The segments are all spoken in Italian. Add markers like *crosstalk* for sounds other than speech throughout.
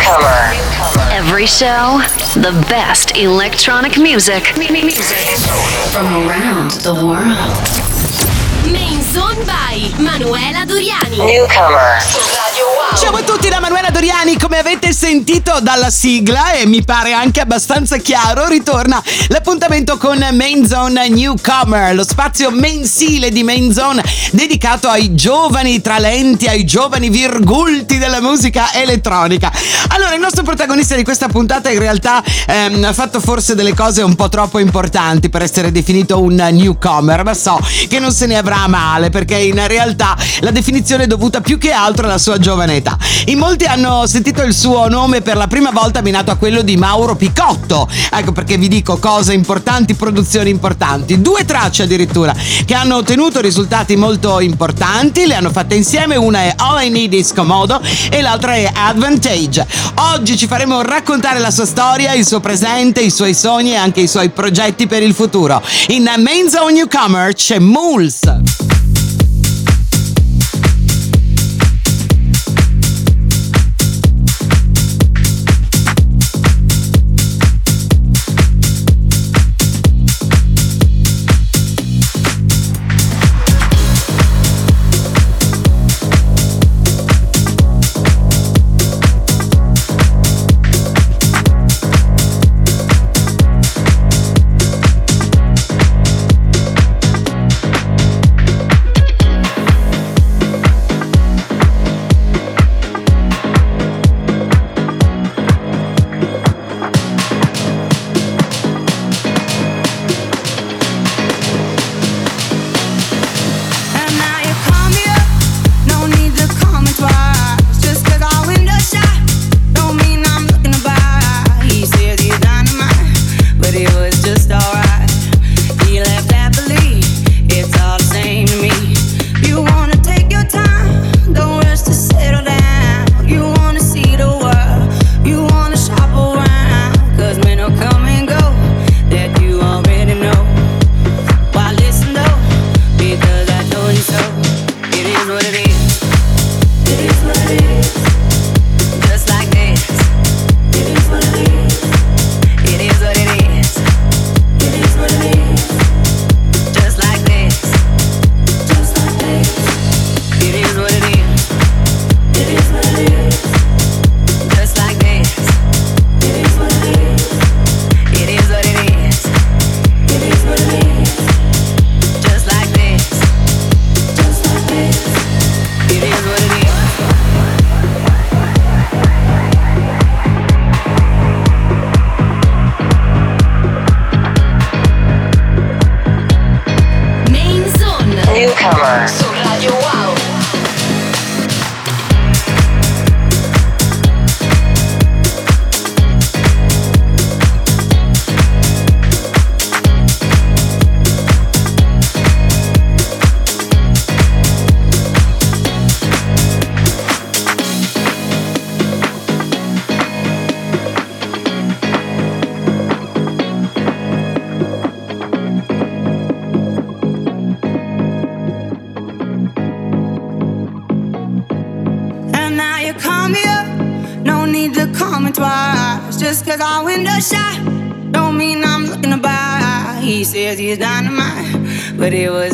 Newcomer. Every show, the best electronic music. From around the world. Main Zone by Manuela Doriani. Newcomer. Ciao a tutti da Manuela Doriani, come avete sentito dalla sigla e mi pare anche abbastanza chiaro, ritorna l'appuntamento con Main Zone Newcomer, lo spazio mensile di Main Zone dedicato ai giovani talenti, ai giovani virgulti della musica elettronica. Allora, il nostro protagonista di questa puntata in realtà ehm, ha fatto forse delle cose un po' troppo importanti per essere definito un newcomer, ma so che non se ne avrà male perché in realtà la definizione è dovuta più che altro alla sua giovane età. In molti hanno sentito il suo nome per la prima volta abbinato a quello di Mauro Picotto. Ecco perché vi dico cose importanti, produzioni importanti. Due tracce addirittura che hanno ottenuto risultati molto importanti, le hanno fatte insieme. Una è All I Need Is Comodo e l'altra è Advantage. Oggi ci faremo raccontare la sua storia, il suo presente, i suoi sogni e anche i suoi progetti per il futuro. In Main Zone Newcomer c'è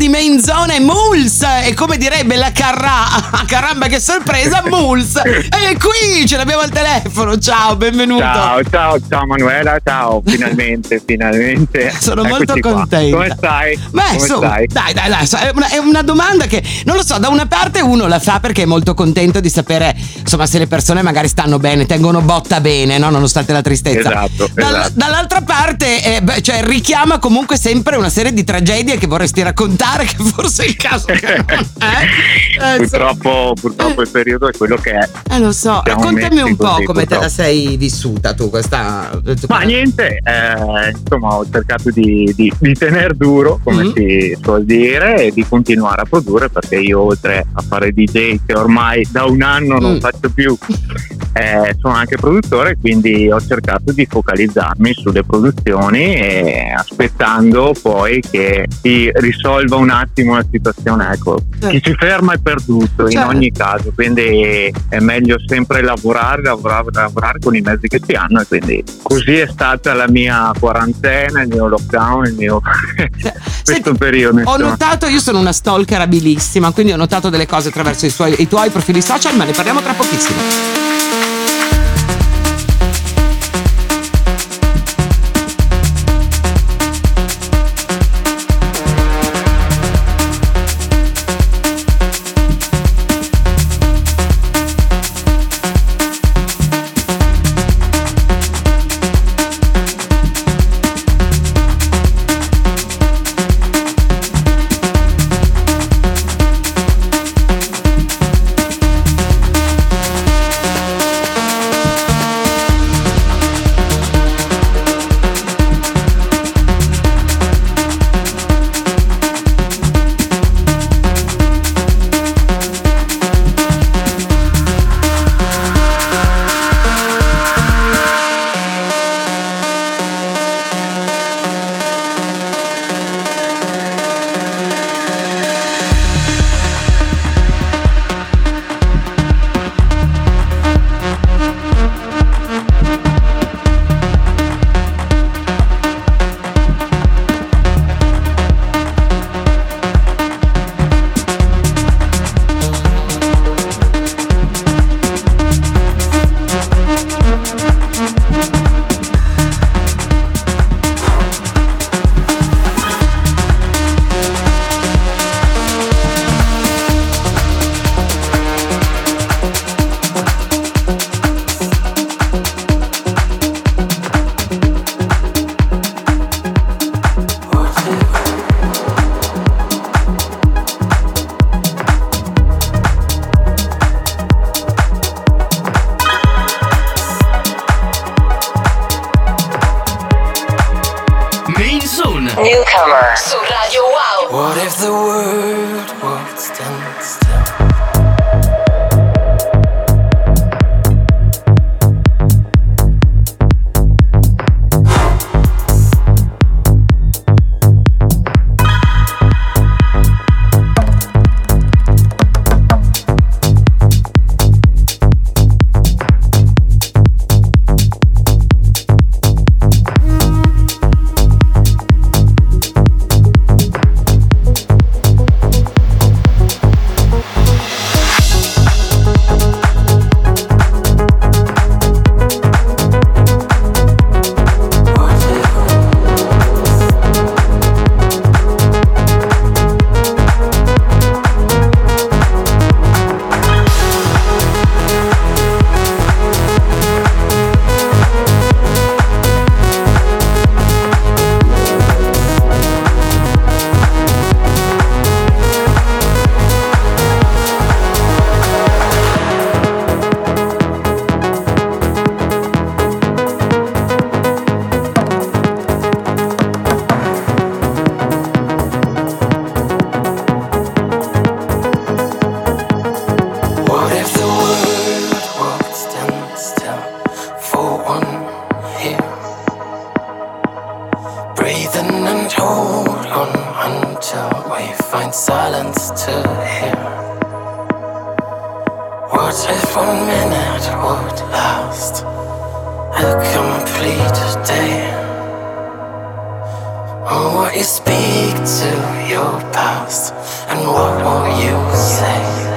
Di Main Zone è Mulls e come direbbe la Carrà, *laughs* caramba che sorpresa, Mulls è qui, ce l'abbiamo al telefono, ciao, benvenuto. Ciao, ciao, ciao Manuela, ciao, finalmente, *laughs* finalmente. Sono Eccoci molto qua. contenta. Come stai? Beh, Come insomma, stai? dai, dai, dai, è una, è una domanda che non lo so, da una parte uno la fa perché è molto contento di sapere, insomma, se le persone magari stanno bene, tengono botta bene, no? nonostante la tristezza. Esatto, Dall- esatto. Dall'altra parte, eh, beh, cioè, richiama comunque sempre una serie di tragedie che vorresti raccontare, che forse è il caso che non è. *laughs* Eh, purtroppo, purtroppo il periodo è quello che è. Eh, lo so, Siamo raccontami un po' così, come te la purtroppo. sei vissuta tu questa... Ma niente, eh, insomma ho cercato di, di, di tenere duro, come Mhm. si suol dire, e di continuare a produrre perché io oltre a fare DJ che ormai da un anno non Mm. faccio più, eh, sono anche produttore, quindi ho cercato di focalizzarmi sulle produzioni e aspettando poi che si risolva un attimo la situazione. Ecco, chi si ferma è perduto in Certo. ogni caso, quindi è meglio sempre lavorare, lavorare, lavorare con i mezzi che si hanno e quindi così è stata la mia quarantena, il mio lockdown, il mio *laughs* questo Senti, periodo. Ho insomma. notato, io sono una stalker abilissima, quindi ho notato delle cose attraverso i, suoi- i tuoi profili social, ma ne parliamo tra pochissimo. Main complete what you speak to your past, and what will you say?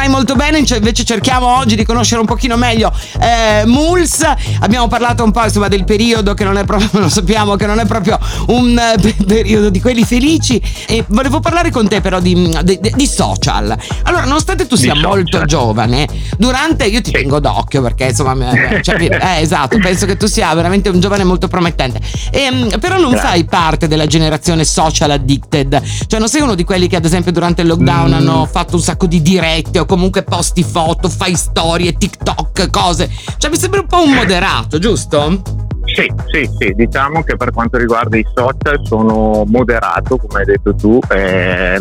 Ormai molto bene, invece cerchiamo oggi di conoscere un pochino meglio eh, Mulls. Abbiamo parlato un po' insomma del periodo che non è proprio, *laughs* lo sappiamo, che non è proprio un eh, *laughs* periodo di quelli felici. E volevo parlare con te però di, di, di social. Allora, nonostante tu sia molto giovane, durante io ti tengo d'occhio perché insomma, cioè, *laughs* eh, esatto, penso che tu sia veramente un giovane molto promettente. E, ehm, però non Grazie. fai parte della generazione social addicted, cioè non sei uno di quelli che ad esempio durante il lockdown mm. hanno fatto un sacco di dirette o comunque posti foto, fai storie, TikTok, cose. Cioè mi sembra un po' un moderato, giusto? Sì, sì, sì, diciamo che per quanto riguarda i social sono moderato, come hai detto tu. Eh,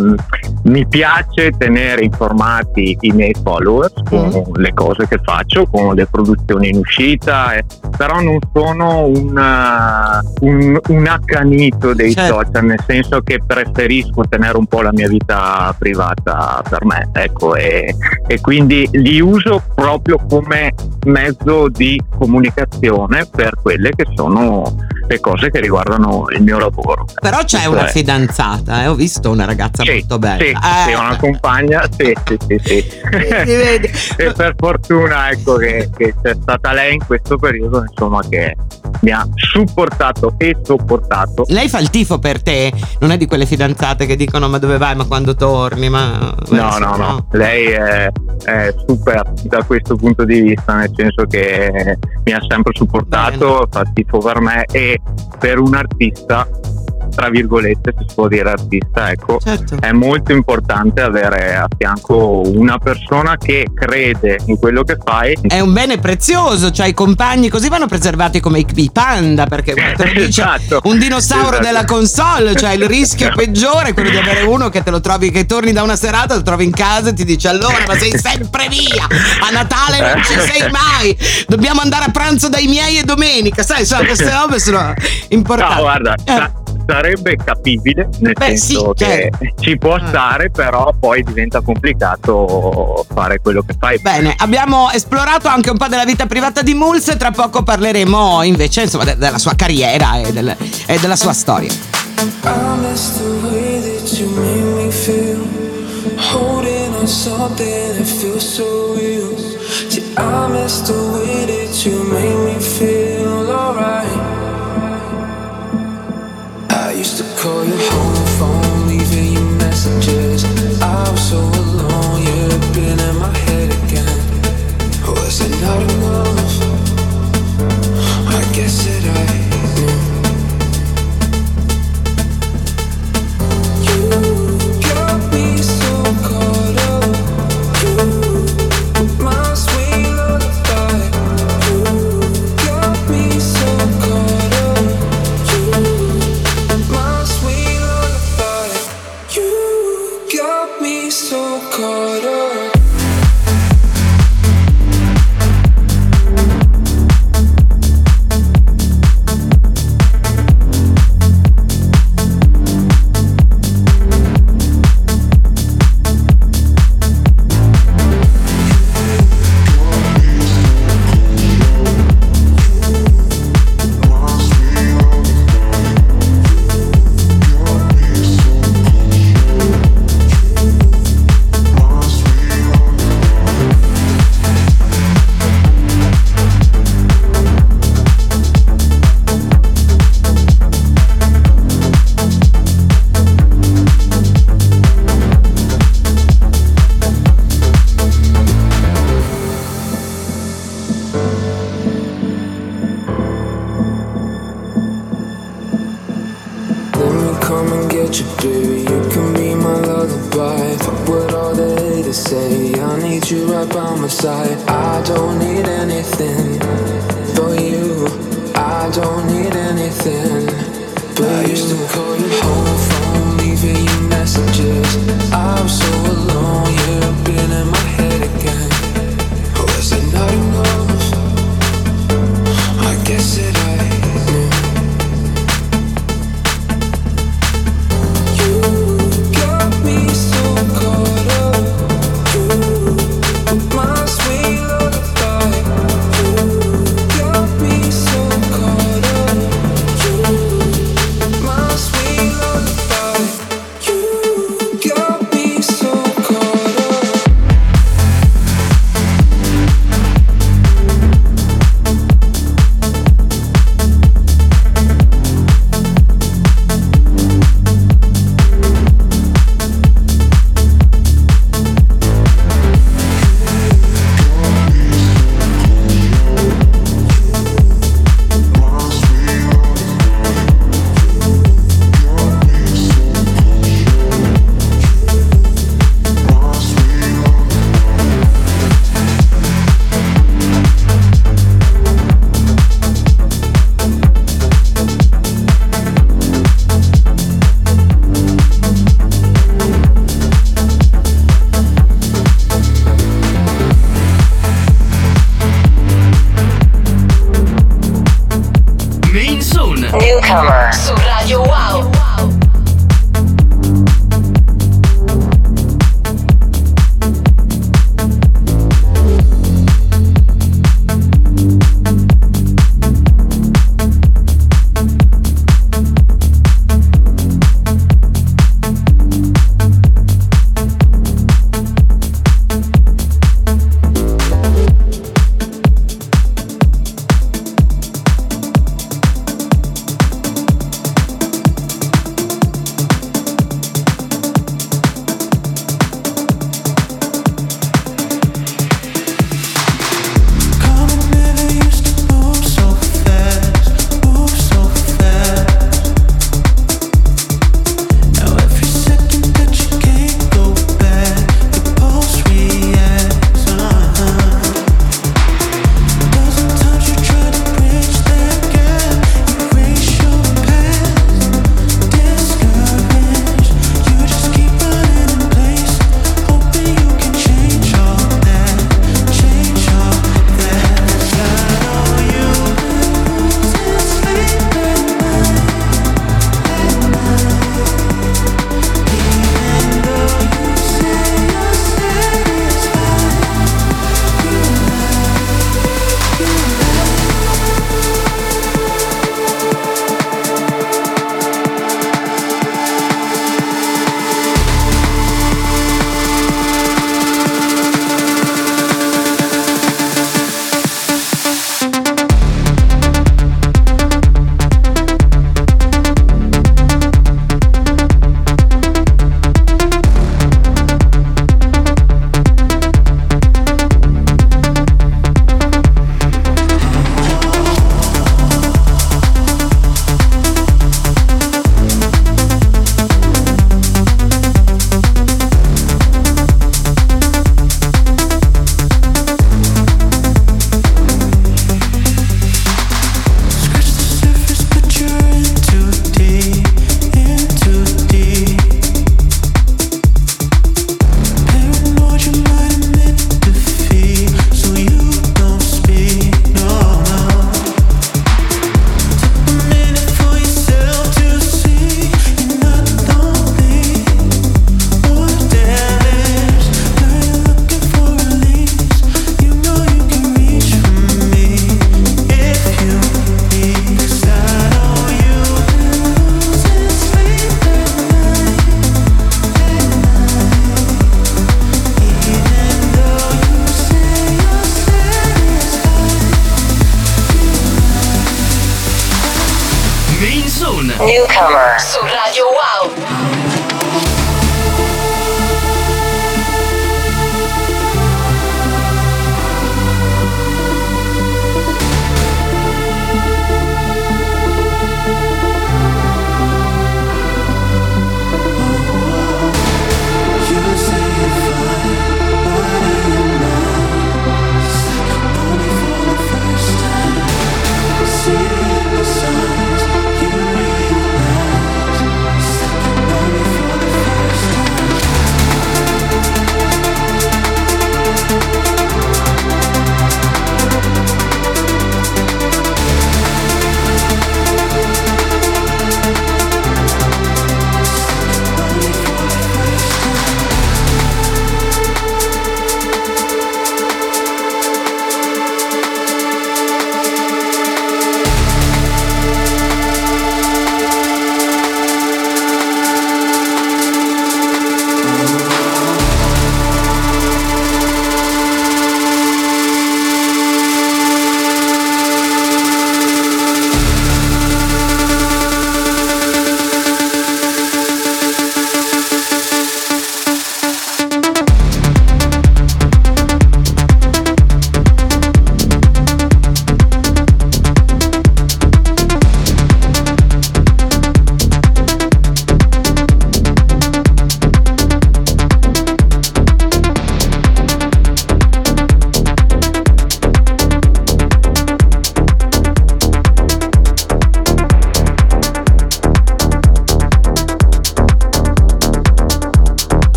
mi piace tenere informati i miei followers con mm. le cose che faccio, con le produzioni in uscita, eh, però non sono un, uh, un, un accanito dei certo. social, nel senso che preferisco tenere un po' la mia vita privata per me, ecco, e, e quindi li uso proprio come mezzo di comunicazione per quelle che sono le cose che riguardano il mio lavoro. Però c'è una Cioè, fidanzata, eh? ho visto una ragazza sì, molto bella. Sì, Eh, sì, una compagna, sì, sì, sì, sì. *laughs* E per fortuna ecco che, che c'è stata lei in questo periodo, insomma, che mi ha supportato e sopportato. Lei fa il tifo per te, non è di quelle fidanzate che dicono ma dove vai, ma quando torni, ma... No, no, no, lei è, è super da questo punto di vista, nel senso che mi ha sempre supportato, fa tifo per me e per un artista, tra virgolette, si può dire artista, ecco, Certo. è molto importante avere a fianco una persona che crede in quello che fai. È un bene prezioso, cioè i compagni così vanno preservati come i, panda, perché *laughs* Esatto, un dinosauro esatto. della console, cioè il rischio peggiore è quello di avere uno che te lo trovi, che torni da una serata, lo trovi in casa e ti dice allora ma sei sempre via, a Natale non ci sei *laughs* mai, dobbiamo andare a pranzo dai miei e domenica, sai, insomma, queste robe sono importanti. No, guarda, Eh. Sa- sarebbe capibile, nel Beh, senso sì, che certo. ci può Ah. stare, però poi diventa complicato fare quello che fai. Bene, abbiamo esplorato anche un po' della vita privata di Mulse, tra poco parleremo invece insomma, de- della sua carriera e, del- e della sua storia. Holding on something that feels so real. See, I miss the way that you made me feel alright. Used to call your home phone, leaving you messages. I was so alone, you've been in my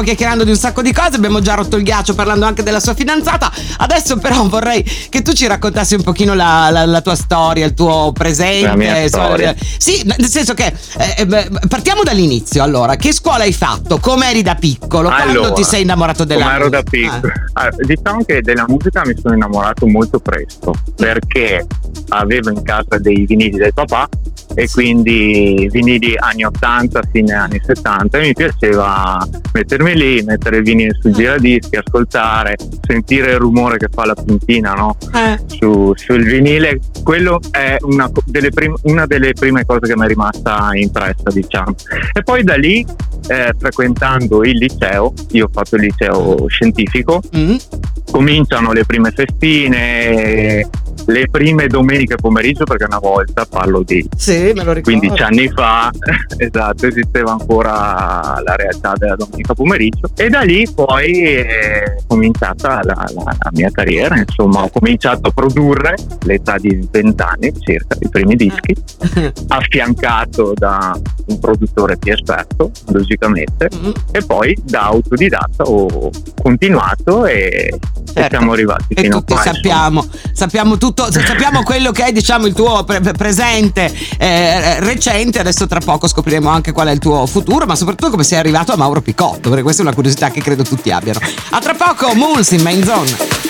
Stiamo chiacchierando di un sacco di cose. Abbiamo già rotto il ghiaccio parlando anche della sua fidanzata. Adesso, però, vorrei che tu ci raccontassi un pochino la, la, la tua storia, il tuo presente. La mia storia. Sì, nel senso che eh, eh partiamo dall'inizio. Allora, che scuola hai fatto? Come eri da piccolo? Quando allora, ti sei innamorato della musica? ero da piccolo. Ah. Allora, diciamo che della musica mi sono innamorato molto presto perché avevo in casa dei vinili del papà e quindi vinili anni 80 fine anni 70 e mi piaceva mettermi lì, mettere il vinile sul giradischi, ascoltare, sentire il rumore che fa la puntina no? eh. Su, sul vinile. Quello è una delle, prim- una delle prime cose che mi è rimasta impressa, diciamo. E poi da lì, eh, frequentando il liceo, io ho fatto il liceo scientifico, mm. cominciano le prime festine, le prime domeniche pomeriggio perché una volta parlo di sì, 15 anni fa *laughs* esatto esisteva ancora la realtà della domenica pomeriggio e da lì poi è cominciata la, la, la mia carriera insomma ho cominciato a produrre all'età di 20 anni circa i primi dischi *laughs* affiancato da un produttore più esperto logicamente mm-hmm. e poi da autodidatta ho continuato e, certo. e siamo arrivati e fino a qua sappiamo, sappiamo tutto tutto, sappiamo quello che è diciamo il tuo pre- presente eh, recente, adesso tra poco scopriremo anche qual è il tuo futuro, ma soprattutto come sei arrivato a Mauro Picotto, perché questa è una curiosità che credo tutti abbiano. A tra poco, Mulsi in main zone.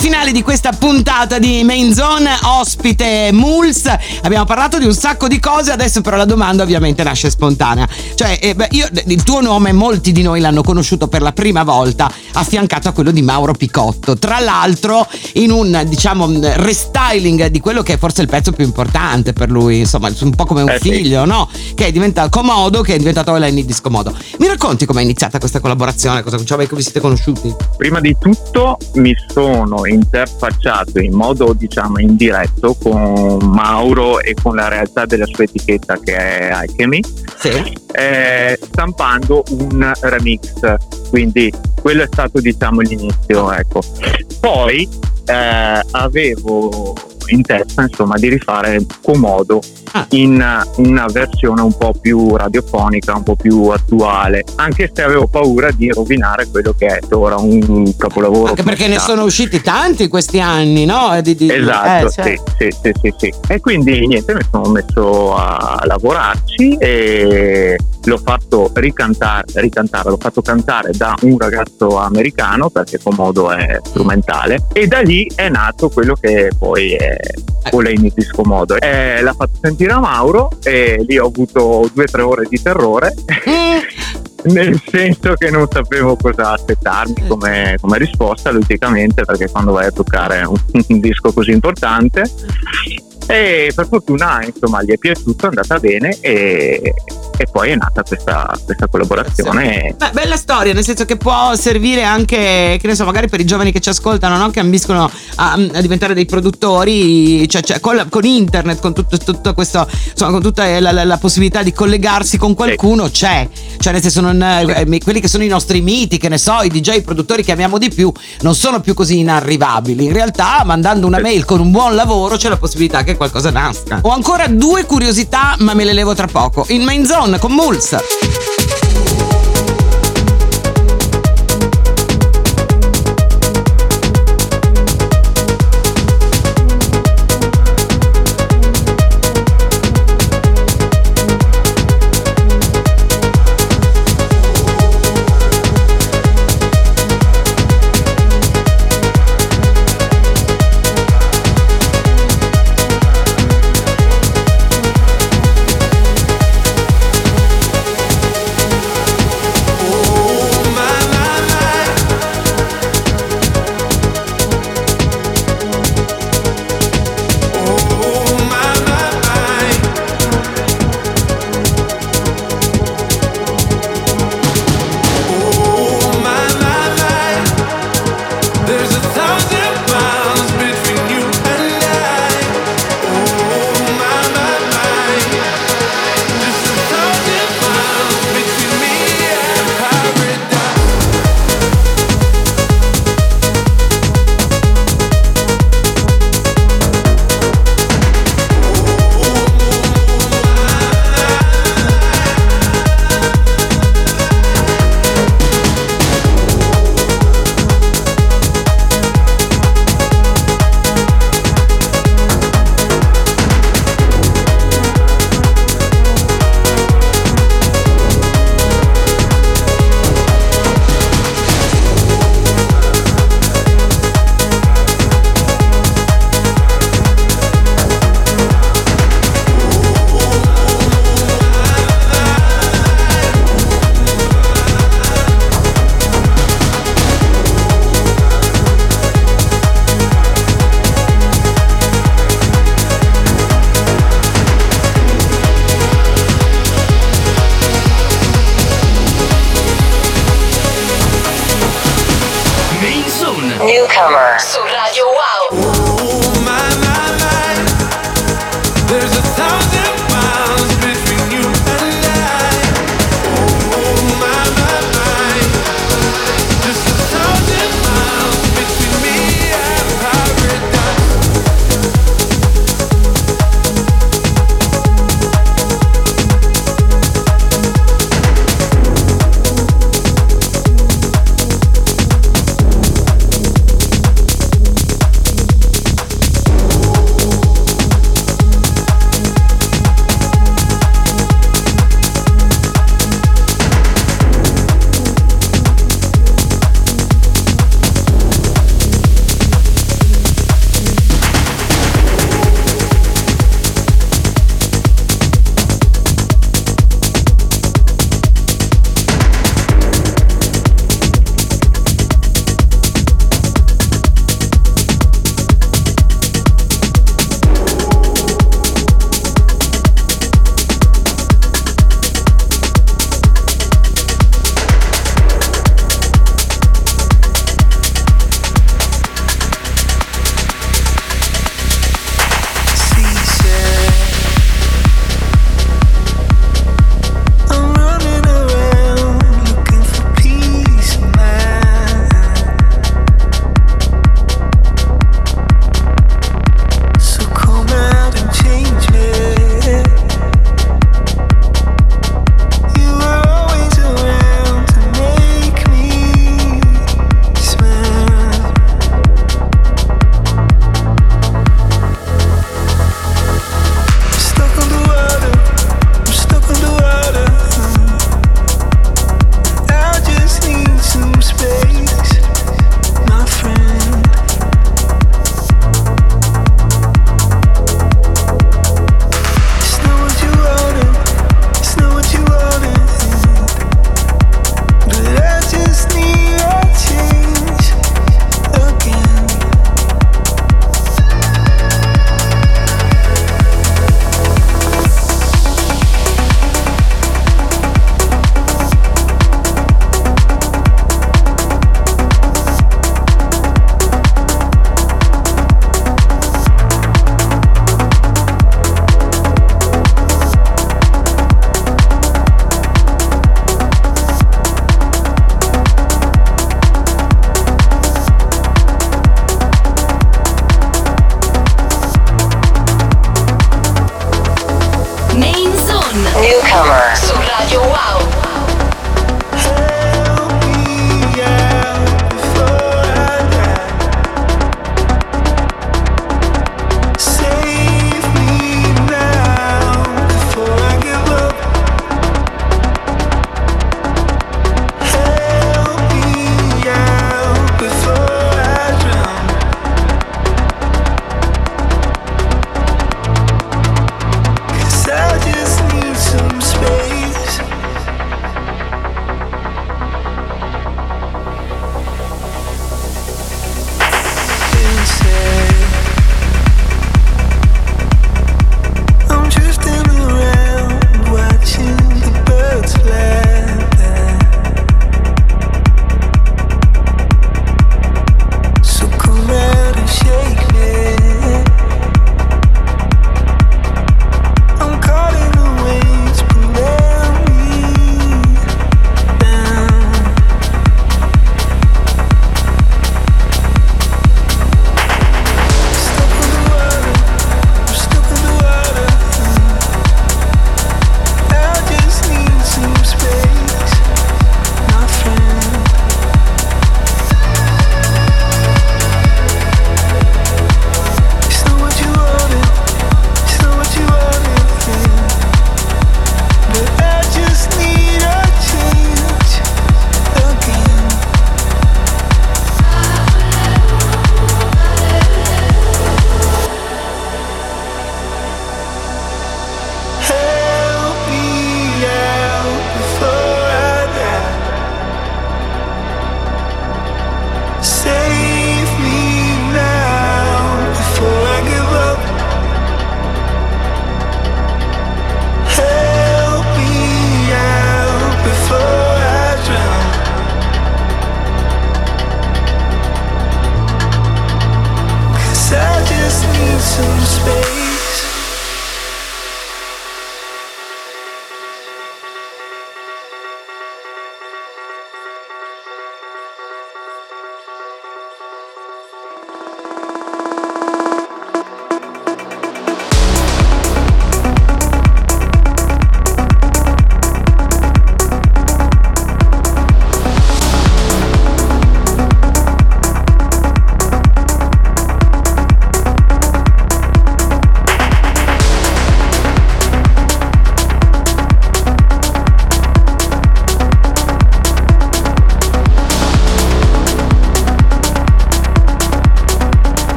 Finale di questa puntata di Main Zone, ospite Muls. Abbiamo parlato di un sacco di cose, adesso però la domanda ovviamente nasce spontanea. Cioè, eh, beh, io, il tuo nome molti di noi l'hanno conosciuto per la prima volta, affiancato a quello di Mauro Picotto. Tra l'altro in un, diciamo, restyling di quello che è forse il pezzo più importante per lui, insomma, un po' come un Eh, sì. figlio, no? Che è diventato comodo, che è diventato Lenny di Scomodo. Mi racconti com'è iniziata questa collaborazione? Cosa, cioè, come vi siete conosciuti? Prima di tutto mi sono interfacciato in modo diciamo indiretto con Mauro e con la realtà della sua etichetta che è Alchemy Sì. eh, stampando un remix quindi quello è stato diciamo l'inizio ecco. poi eh, avevo in testa insomma di rifare Comodo. In una versione un po' più radiofonica un po' più attuale anche se avevo paura di rovinare quello che è ora un capolavoro Anche perché ne sono usciti tanti questi anni, no? Di- di- Esatto, eh, cioè- sì, sì, sì, sì. E quindi niente, mi sono messo a lavorarci e l'ho fatto ricantare, ricantare, l'ho fatto cantare da un ragazzo americano perché Comodo è strumentale e da lì è nato quello che poi è Oleni di Scomodo. Eh, l'ha fatto sentire a Mauro e lì ho avuto due o tre ore di terrore. *laughs* Nel senso che non sapevo cosa aspettarmi come, come risposta, logicamente, perché quando vai a toccare un *laughs* disco così importante. E per fortuna, insomma, gli è piaciuto, è andata bene e, e poi è nata questa, questa collaborazione. Beh, bella storia, nel senso che può servire anche, che ne so, magari per i giovani che ci ascoltano, no? che ambiscono a, a diventare dei produttori, cioè, cioè, con, la- con internet, con tutto, tutto questo, insomma, con tutta la, la- la possibilità di collegarsi con qualcuno, c'è. Cioè, nel senso, non, eh, quelli che sono i nostri miti, che ne so, i DJ, i produttori che amiamo di più, non sono più così inarrivabili. In realtà, mandando una mail con un buon lavoro, c'è la possibilità che qualcosa nasca. Ho ancora due curiosità, ma me le levo tra poco. In main zone con Muls.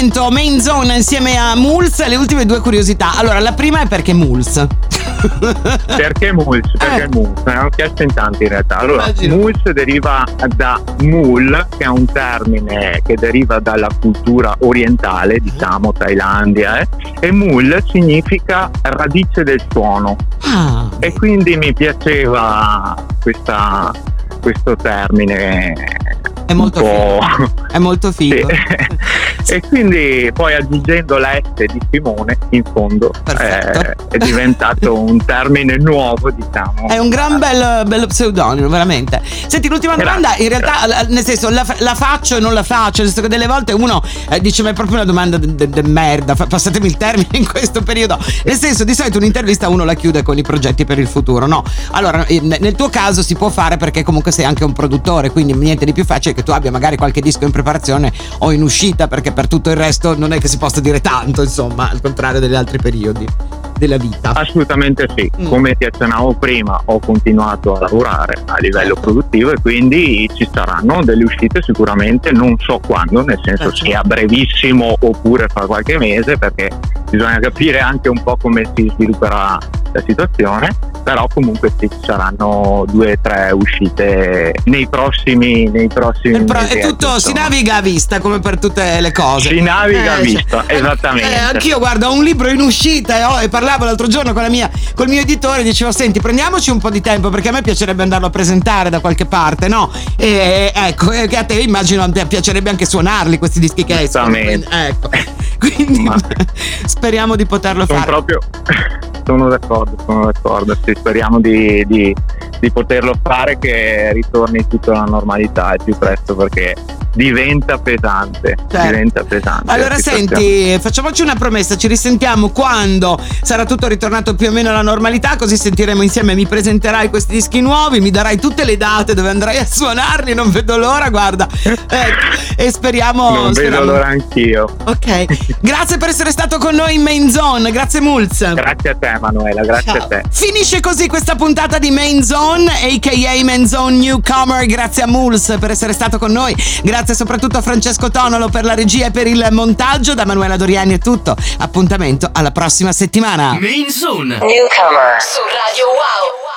Appuntamento Main Zone insieme a Mulz. Le ultime due curiosità. Allora, la prima è perché Mulz. *laughs* Perché mulch? Perché Eh. mulch? Me l'hanno chiesto in tanti in realtà. Allora, Immagino. mulch deriva da mul, che è un termine che deriva dalla cultura orientale, diciamo Thailandia, eh, e mul significa radice del suono. Ah, E quindi mi piaceva questa- questo termine. È molto figo. È molto Sì. figo. *laughs* e quindi poi aggiungendo la S di Simone in fondo eh, è diventato un termine nuovo, diciamo. È un gran bel, bello pseudonimo, veramente. Senti, l'ultima Grazie, domanda, in realtà, l- nel senso, la, la faccio e non la faccio, nel senso che delle volte uno eh, dice, ma è proprio una domanda di merda, fa- passatemi il termine in questo periodo. Nel senso, di solito un'intervista uno la chiude con i progetti per il futuro, no? Allora, nel tuo caso si può fare perché comunque sei anche un produttore, quindi niente di più facile che tu abbia magari qualche disco in preparazione o in uscita, perché per tutto il resto non è che si possa dire tanto, insomma, al contrario degli altri periodi. della vita. Assolutamente sì, Mm. come ti accennavo prima ho continuato a lavorare a livello produttivo e quindi ci saranno delle uscite sicuramente, non so quando, nel senso Eh, se a brevissimo oppure fra qualche mese perché bisogna capire anche un po' come si svilupperà la situazione, però comunque sì, ci saranno due o tre uscite nei prossimi, nei prossimi È, pro- mesi, è tutto, ecco, si naviga a vista come per tutte le cose. Si naviga a Eh, vista, cioè, esattamente. eh, anch'io guarda, ho un libro in uscita e, ho- e parlavo l'altro giorno con la mia, col mio editore, dicevo senti prendiamoci un po' di tempo perché a me piacerebbe andarlo a presentare da qualche parte, no? E ecco, e che a te immagino piacerebbe anche suonarli questi dischi che escono. Giustamente. quindi- Ecco, *laughs* quindi Ma- *laughs* speriamo di poterlo Sono fare. proprio *laughs* sono d'accordo, sono d'accordo. Sì, speriamo di, di- di poterlo fare che ritorni tutto alla normalità il più presto perché diventa pesante. Certo. Diventa pesante. Allora la senti, facciamoci una promessa, ci risentiamo quando sarà tutto ritornato più o meno alla normalità, così sentiremo insieme, mi presenterai questi dischi nuovi, mi darai tutte le date dove andrai a suonarli, non vedo l'ora, guarda. *laughs* Ecco, e speriamo... Non vedo speriamo- l'ora anch'io. Ok, grazie per essere stato con noi in Main Zone, grazie Mulz. Grazie a te Manuela, grazie Ciao. a te. Finisce così questa puntata di Main Zone, aka Main Zone Newcomer. Grazie a Mulz per essere stato con noi. Grazie soprattutto a Francesco Tonolo per la regia e per il montaggio. Da Manuela Doriani è tutto. Appuntamento alla prossima settimana. Main Zone. Newcomer su Radio Wow.